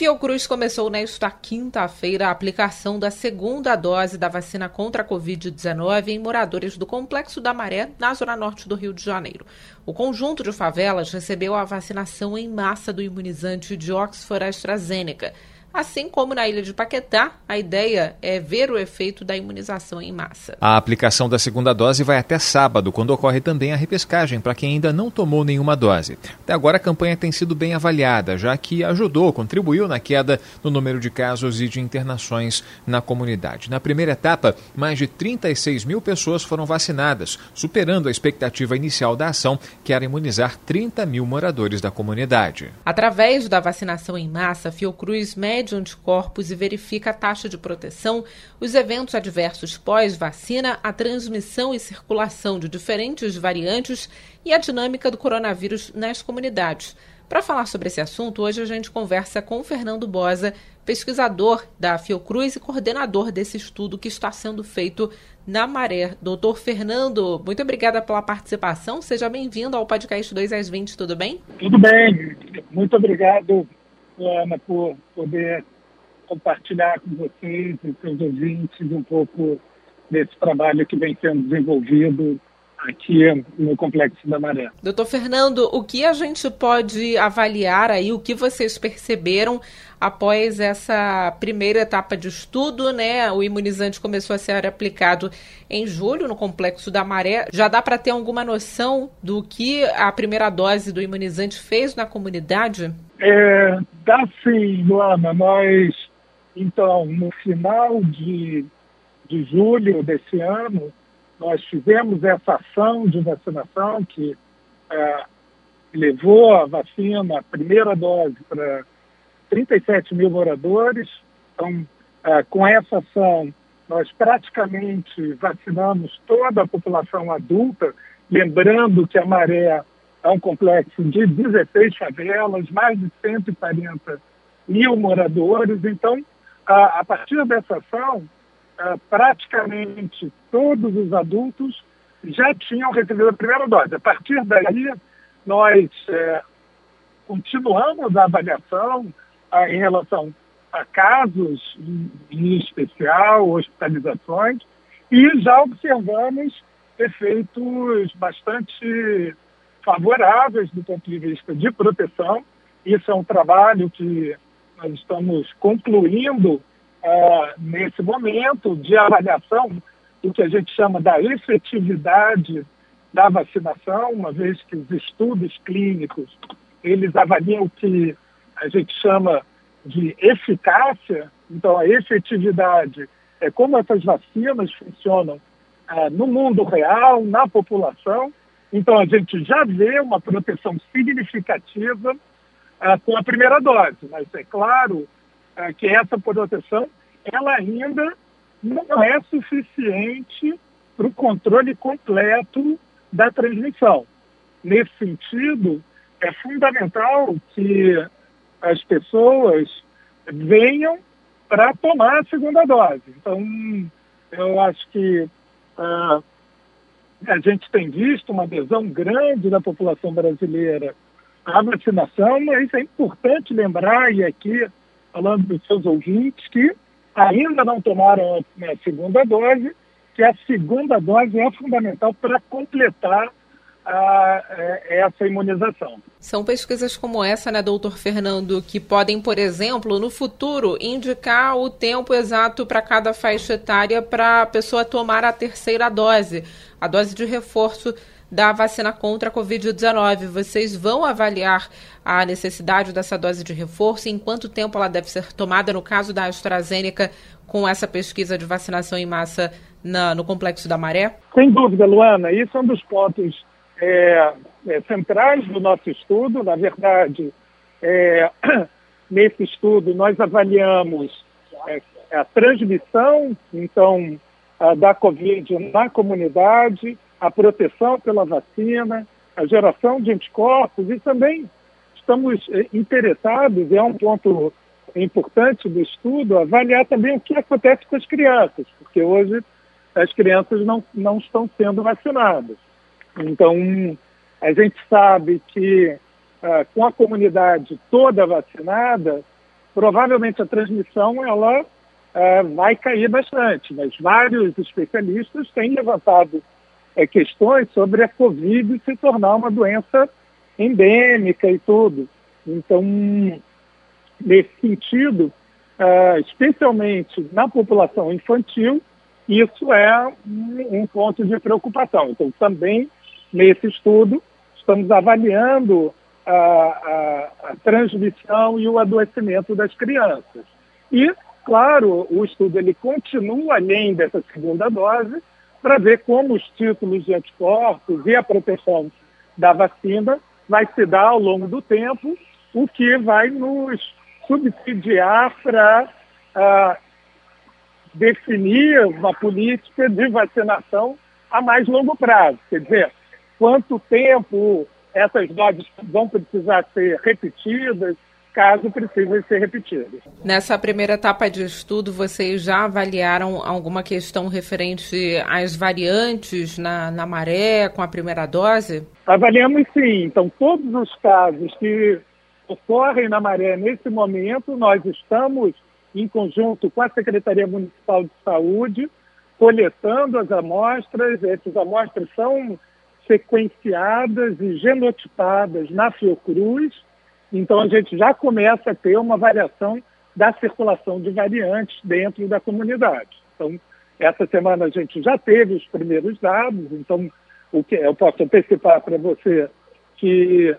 Fiocruz começou nesta quinta-feira a aplicação da segunda dose da vacina contra a Covid-19 em moradores do Complexo da Maré, na zona norte do Rio de Janeiro. O conjunto de favelas recebeu a vacinação em massa do imunizante de Oxford AstraZeneca. Assim como na ilha de Paquetá, a ideia é ver o efeito da imunização em massa. A aplicação da segunda dose vai até sábado, quando ocorre também a repescagem para quem ainda não tomou nenhuma dose. Até agora a campanha tem sido bem avaliada, já que ajudou, contribuiu na queda no número de casos e de internações na comunidade. Na primeira etapa, mais de 36 mil pessoas foram vacinadas, superando a expectativa inicial da ação, que era imunizar 30 mil moradores da comunidade. Através da vacinação em massa, Fiocruz mede mede anticorpos e verifica a taxa de proteção, os eventos adversos pós-vacina, a transmissão e circulação de diferentes variantes e a dinâmica do coronavírus nas comunidades. Para falar sobre esse assunto, hoje a gente conversa com Fernando Bosa, pesquisador da Fiocruz e coordenador desse estudo que está sendo feito na Maré. Doutor Fernando, muito obrigada pela participação. Seja bem-vindo ao podcast 2 às 20, tudo bem? Tudo bem. Muito obrigado Ana, por poder compartilhar com vocês e seus ouvintes um pouco desse trabalho que vem sendo desenvolvido aqui no Complexo da Maré. Doutor Fernando, o que a gente pode avaliar aí, o que vocês perceberam após essa primeira etapa de estudo, né? O imunizante começou a ser aplicado em julho no Complexo da Maré. Já dá para ter alguma noção do que a primeira dose do imunizante fez na comunidade? É, dá sim, Luana. Nós, então, no final de, de julho desse ano, nós fizemos essa ação de vacinação que é, levou a vacina, a primeira dose, para 37 mil moradores. Então, é, com essa ação, nós praticamente vacinamos toda a população adulta, lembrando que a Maré é um complexo de 16 favelas, mais de 140 mil moradores. Então, a, partir dessa ação, é, praticamente todos os adultos já tinham recebido a primeira dose. A partir daí, nós é, continuamos a avaliação em relação a casos em especial, hospitalizações, e já observamos efeitos bastante favoráveis do ponto de vista de proteção. Isso é um trabalho que nós estamos concluindo é, nesse momento de avaliação do que a gente chama da efetividade da vacinação, uma vez que os estudos clínicos eles avaliam o que a gente chama de eficácia, então a efetividade é como essas vacinas funcionam é, no mundo real, na população. Então a gente já vê uma proteção significativa é, com a primeira dose, mas é claro é, que essa proteção ela ainda não é suficiente para o controle completo da transmissão. Nesse sentido, é fundamental que as pessoas venham para tomar a segunda dose. Então, eu acho que uh, a gente tem visto uma adesão grande da população brasileira à vacinação, mas é importante lembrar, e aqui falando dos seus ouvintes, que ainda não tomaram a segunda dose, que a segunda dose é fundamental para completar a, é, essa imunização. São pesquisas como essa, né, doutor Fernando, que podem, por exemplo, no futuro, indicar o tempo exato para cada faixa etária para a pessoa tomar a terceira dose, a dose de reforço da vacina contra a Covid-19. Vocês vão avaliar a necessidade dessa dose de reforço e em quanto tempo ela deve ser tomada, no caso da AstraZeneca, com essa pesquisa de vacinação em massa na, no Complexo da Maré? Sem dúvida, Luana. Isso é um dos pontos é, é, centrais do nosso estudo. Na verdade, é, nesse estudo, nós avaliamos é, a transmissão, então, da Covid na comunidade, a proteção pela vacina, a geração de anticorpos e também estamos eh, interessados, é um ponto importante do estudo avaliar também o que acontece com as crianças, porque hoje as crianças não, não estão sendo vacinadas. Então, a gente sabe que ah, com a comunidade toda vacinada, provavelmente a transmissão ela ah, vai cair bastante, mas vários especialistas têm levantado eh, questões sobre a Covid se tornar uma doença endêmica e tudo. Então, nesse sentido, uh, especialmente na população infantil, isso é um, um, ponto de preocupação. Então, também nesse estudo, estamos avaliando a, a, a transmissão e o adoecimento das crianças. E, claro, o estudo ele continua além dessa segunda dose para ver como os títulos de anticorpos e a proteção da vacina vai se dar ao longo do tempo, o que vai nos subsidiar para uh, definir uma política de vacinação a mais longo prazo. Quer dizer, quanto tempo essas doses vão precisar ser repetidas, caso precisem ser repetidas. Nessa primeira etapa de estudo, vocês já avaliaram alguma questão referente às variantes na, na maré com a primeira dose? Avaliamos sim. Então, todos os casos que ocorrem na maré nesse momento, nós estamos em conjunto com a Secretaria Municipal de Saúde, coletando as amostras. Essas amostras são sequenciadas e genotipadas na Fiocruz então, a gente já começa a ter uma variação da circulação de variantes dentro da comunidade. Então, essa semana a gente já teve os primeiros dados, então o que eu posso antecipar para você que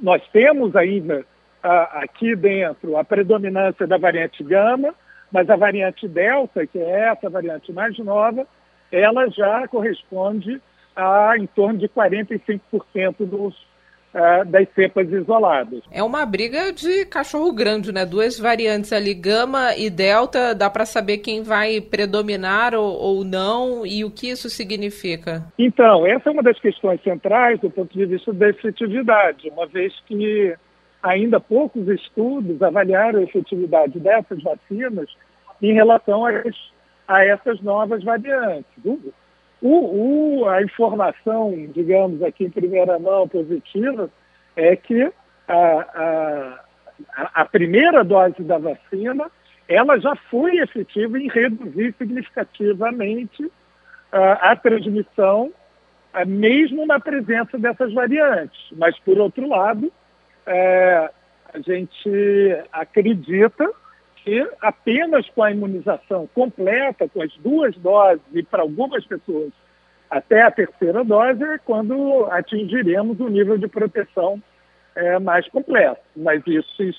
nós temos ainda a, aqui dentro a predominância da variante gama, mas a variante delta, que é essa variante mais nova, ela já corresponde a em torno de 45% dos é, das cepas isoladas. É uma briga de cachorro grande, né? Duas variantes ali, gama e delta, dá para saber quem vai predominar ou, ou não e o que isso significa? Então, essa é uma das questões centrais do ponto de vista da efetividade, uma vez que ainda poucos estudos avaliaram a efetividade dessas vacinas em relação a, a essas novas variantes. O, o, a informação, digamos aqui em primeira mão positiva, é que a, a, a primeira dose da vacina ela já foi efetiva em reduzir significativamente uh, a transmissão, uh, mesmo na presença dessas variantes. Mas, por outro lado, uh, a gente acredita que apenas com a imunização completa, com as duas doses, e para algumas pessoas até a terceira dose, é quando atingiremos o nível de proteção é, mais completo. Mas esses,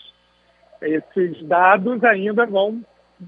esses dados ainda vão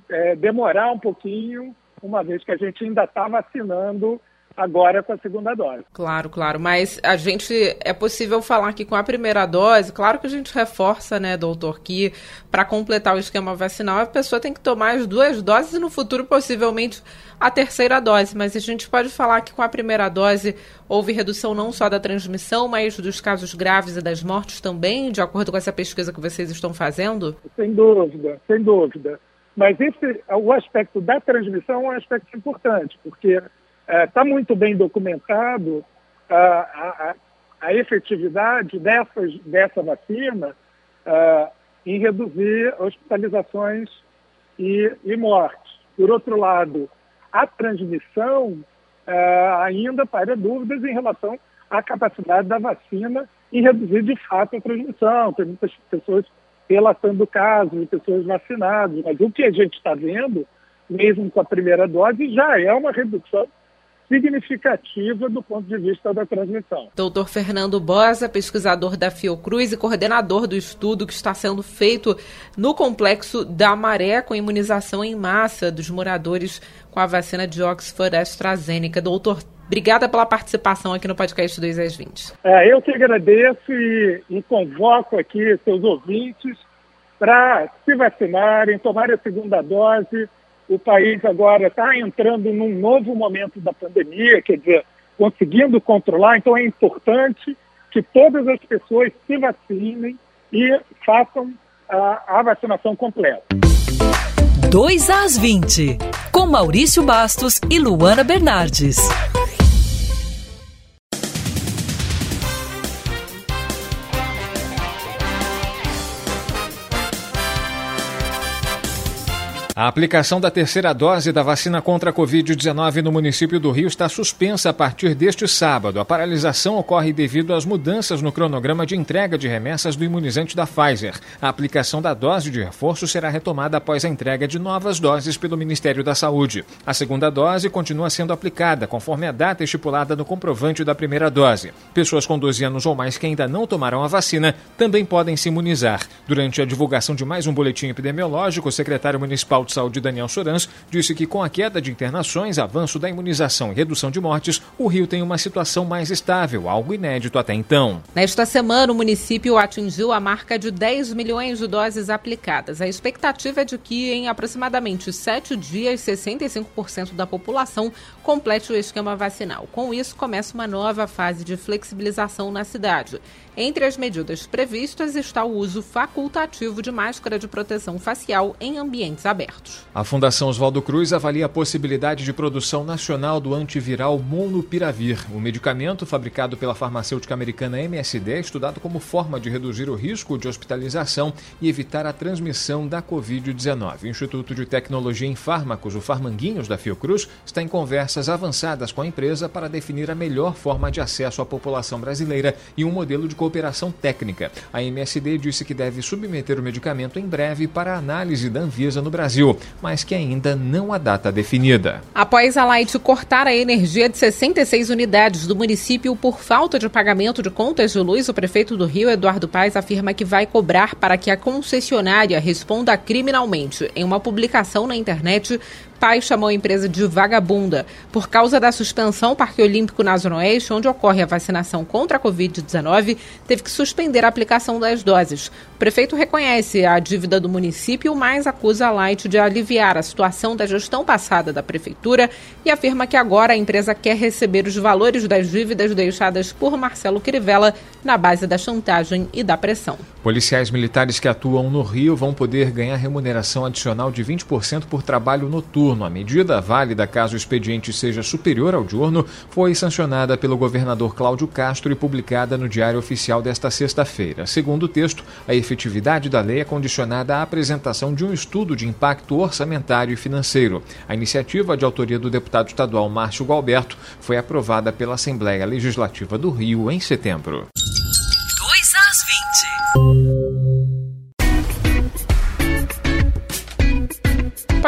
é, demorar um pouquinho, uma vez que a gente ainda está vacinando agora com a segunda dose. Claro, claro. Mas a gente é possível falar que com a primeira dose, claro que a gente reforça, né, doutor, que para completar o esquema vacinal a pessoa tem que tomar as duas doses e no futuro possivelmente a terceira dose. Mas a gente pode falar que com a primeira dose houve redução não só da transmissão, mas dos casos graves e das mortes também, de acordo com essa pesquisa que vocês estão fazendo? Sem dúvida, sem dúvida. Mas esse, o aspecto da transmissão é um aspecto importante, porque Está é, muito bem documentado a, a, a efetividade dessas, dessa vacina uh, em reduzir hospitalizações e, e, mortes. Por outro lado, a transmissão uh, ainda para dúvidas em relação à capacidade da vacina em reduzir de fato a transmissão. Tem muitas pessoas relatando casos de pessoas vacinadas, mas o que a gente está vendo, mesmo com a primeira dose, já é uma redução significativa do ponto de vista da transmissão. Doutor Fernando Bosa, pesquisador da Fiocruz e coordenador do estudo que está sendo feito no complexo da Maré com imunização em massa dos moradores com a vacina de Oxford AstraZeneca. Doutor, obrigada pela participação aqui no podcast 2 às 20. É, eu que agradeço e, e convoco aqui seus ouvintes para se vacinarem, tomar a segunda dose o país agora está entrando num novo momento da pandemia, quer dizer, conseguindo controlar, então é importante que todas as pessoas se vacinem e façam a, a vacinação completa. 2 às 20, com Maurício Bastos e Luana Bernardes. A aplicação da terceira dose da vacina contra a Covid-19 no município do Rio está suspensa a partir deste sábado. A paralisação ocorre devido às mudanças no cronograma de entrega de remessas do imunizante da Pfizer. A aplicação da dose de reforço será retomada após a entrega de novas doses pelo Ministério da Saúde. A segunda dose continua sendo aplicada, conforme a data estipulada no comprovante da primeira dose. Pessoas com 12 anos ou mais que ainda não tomaram a vacina também podem se imunizar. Durante a divulgação de mais um boletim epidemiológico, o secretário municipal de Saúde Daniel Sorans disse que com a queda de internações, avanço da imunização e redução de mortes, o Rio tem uma situação mais estável, algo inédito até então. Nesta semana, o município atingiu a marca de 10 milhões de doses aplicadas. A expectativa é de que em aproximadamente sete dias, 65% da população complete o esquema vacinal. Com isso, começa uma nova fase de flexibilização na cidade. Entre as medidas previstas está o uso facultativo de máscara de proteção facial em ambientes abertos. A Fundação Oswaldo Cruz avalia a possibilidade de produção nacional do antiviral Molnupiravir. O medicamento, fabricado pela farmacêutica americana MSD, é estudado como forma de reduzir o risco de hospitalização e evitar a transmissão da Covid-19. O Instituto de Tecnologia em Fármacos, o Farmanguinhos da Fiocruz, está em conversas avançadas com a empresa para definir a melhor forma de acesso à população brasileira e um modelo de cooperação técnica. A MSD disse que deve submeter o medicamento em breve para análise da Anvisa no Brasil, mas que ainda não há data definida. Após a Light cortar a energia de 66 unidades do município por falta de pagamento de contas de luz, o prefeito do Rio, Eduardo Paes, afirma que vai cobrar para que a concessionária responda criminalmente. Em uma publicação na internet, pai chamou a empresa de vagabunda. Por causa da suspensão, o Parque Olímpico na Zona Oeste, onde ocorre a vacinação contra a Covid-19, teve que suspender a aplicação das doses. O prefeito reconhece a dívida do município, mas acusa a Light de aliviar a situação da gestão passada da prefeitura e afirma que agora a empresa quer receber os valores das dívidas deixadas por Marcelo Crivella na base da chantagem e da pressão. Policiais militares que atuam no Rio vão poder ganhar remuneração adicional de 20% por trabalho noturno a medida válida caso o expediente seja superior ao diurno foi sancionada pelo governador Cláudio Castro e publicada no Diário Oficial desta sexta-feira. Segundo o texto, a efetividade da lei é condicionada à apresentação de um estudo de impacto orçamentário e financeiro. A iniciativa, de autoria do deputado estadual Márcio Galberto, foi aprovada pela Assembleia Legislativa do Rio em setembro.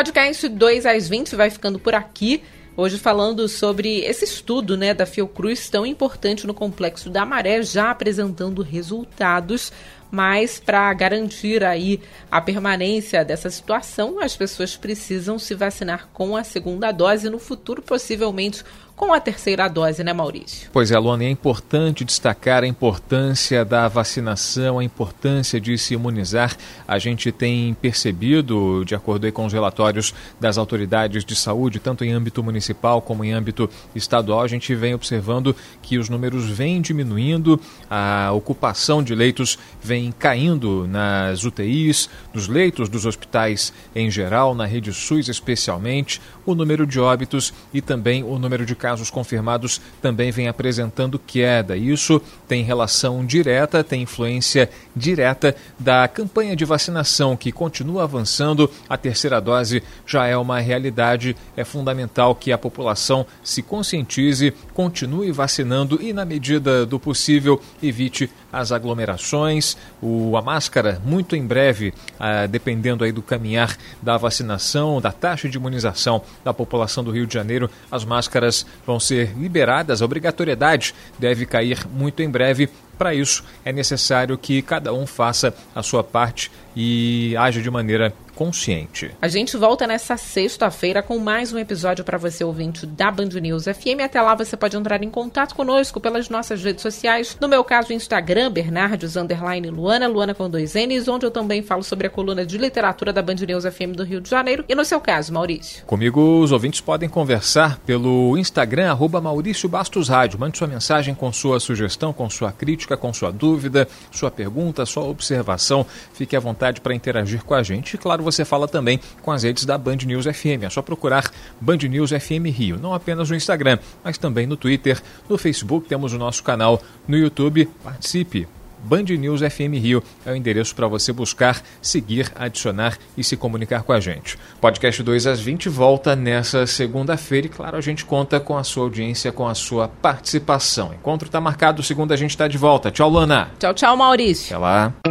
Podcast 2 às 20 vai ficando por aqui. Hoje falando sobre esse estudo né, da Fiocruz tão importante no Complexo da Maré, já apresentando resultados, mas para garantir aí a permanência dessa situação, as pessoas precisam se vacinar com a segunda dose no futuro, possivelmente com a terceira dose, né, Maurício? Pois é, Luana, é importante destacar a importância da vacinação, a importância de se imunizar. A gente tem percebido, de acordo com os relatórios das autoridades de saúde, tanto em âmbito municipal como em âmbito estadual, a gente vem observando que os números vêm diminuindo, a ocupação de leitos vem caindo nas UTIs, nos leitos dos hospitais em geral, na rede SUS especialmente, o número de óbitos e também o número de casos casos confirmados também vem apresentando queda. Isso tem relação direta, tem influência direta da campanha de vacinação que continua avançando. A terceira dose já é uma realidade. É fundamental que a população se conscientize, continue vacinando e, na medida do possível, evite as aglomerações. O, a máscara, muito em breve, ah, dependendo aí do caminhar da vacinação, da taxa de imunização da população do Rio de Janeiro, as máscaras vão ser liberadas. A obrigatoriedade deve cair muito em breve. Para isso, é necessário que cada um faça a sua parte e haja de maneira consciente. A gente volta nessa sexta-feira com mais um episódio para você ouvinte da Band News FM. Até lá você pode entrar em contato conosco pelas nossas redes sociais. No meu caso, Instagram, Bernardes underline Luana, Luana com dois N's, onde eu também falo sobre a coluna de literatura da Band News FM do Rio de Janeiro. E no seu caso, Maurício? Comigo, os ouvintes podem conversar pelo Instagram, arroba Maurício Bastos Rádio. Mande sua mensagem com sua sugestão, com sua crítica, com sua dúvida, sua pergunta, sua observação. Fique à vontade para interagir com a gente. E claro, você fala também com as redes da Band News FM. É só procurar Band News FM Rio, não apenas no Instagram, mas também no Twitter, no Facebook, temos o nosso canal no YouTube. Participe, Band News FM Rio é o endereço para você buscar, seguir, adicionar e se comunicar com a gente. Podcast 2 às 20 volta nessa segunda-feira e, claro, a gente conta com a sua audiência, com a sua participação. Encontro está marcado, segunda a gente está de volta. Tchau, Lana. Tchau, tchau, Maurício. Até lá.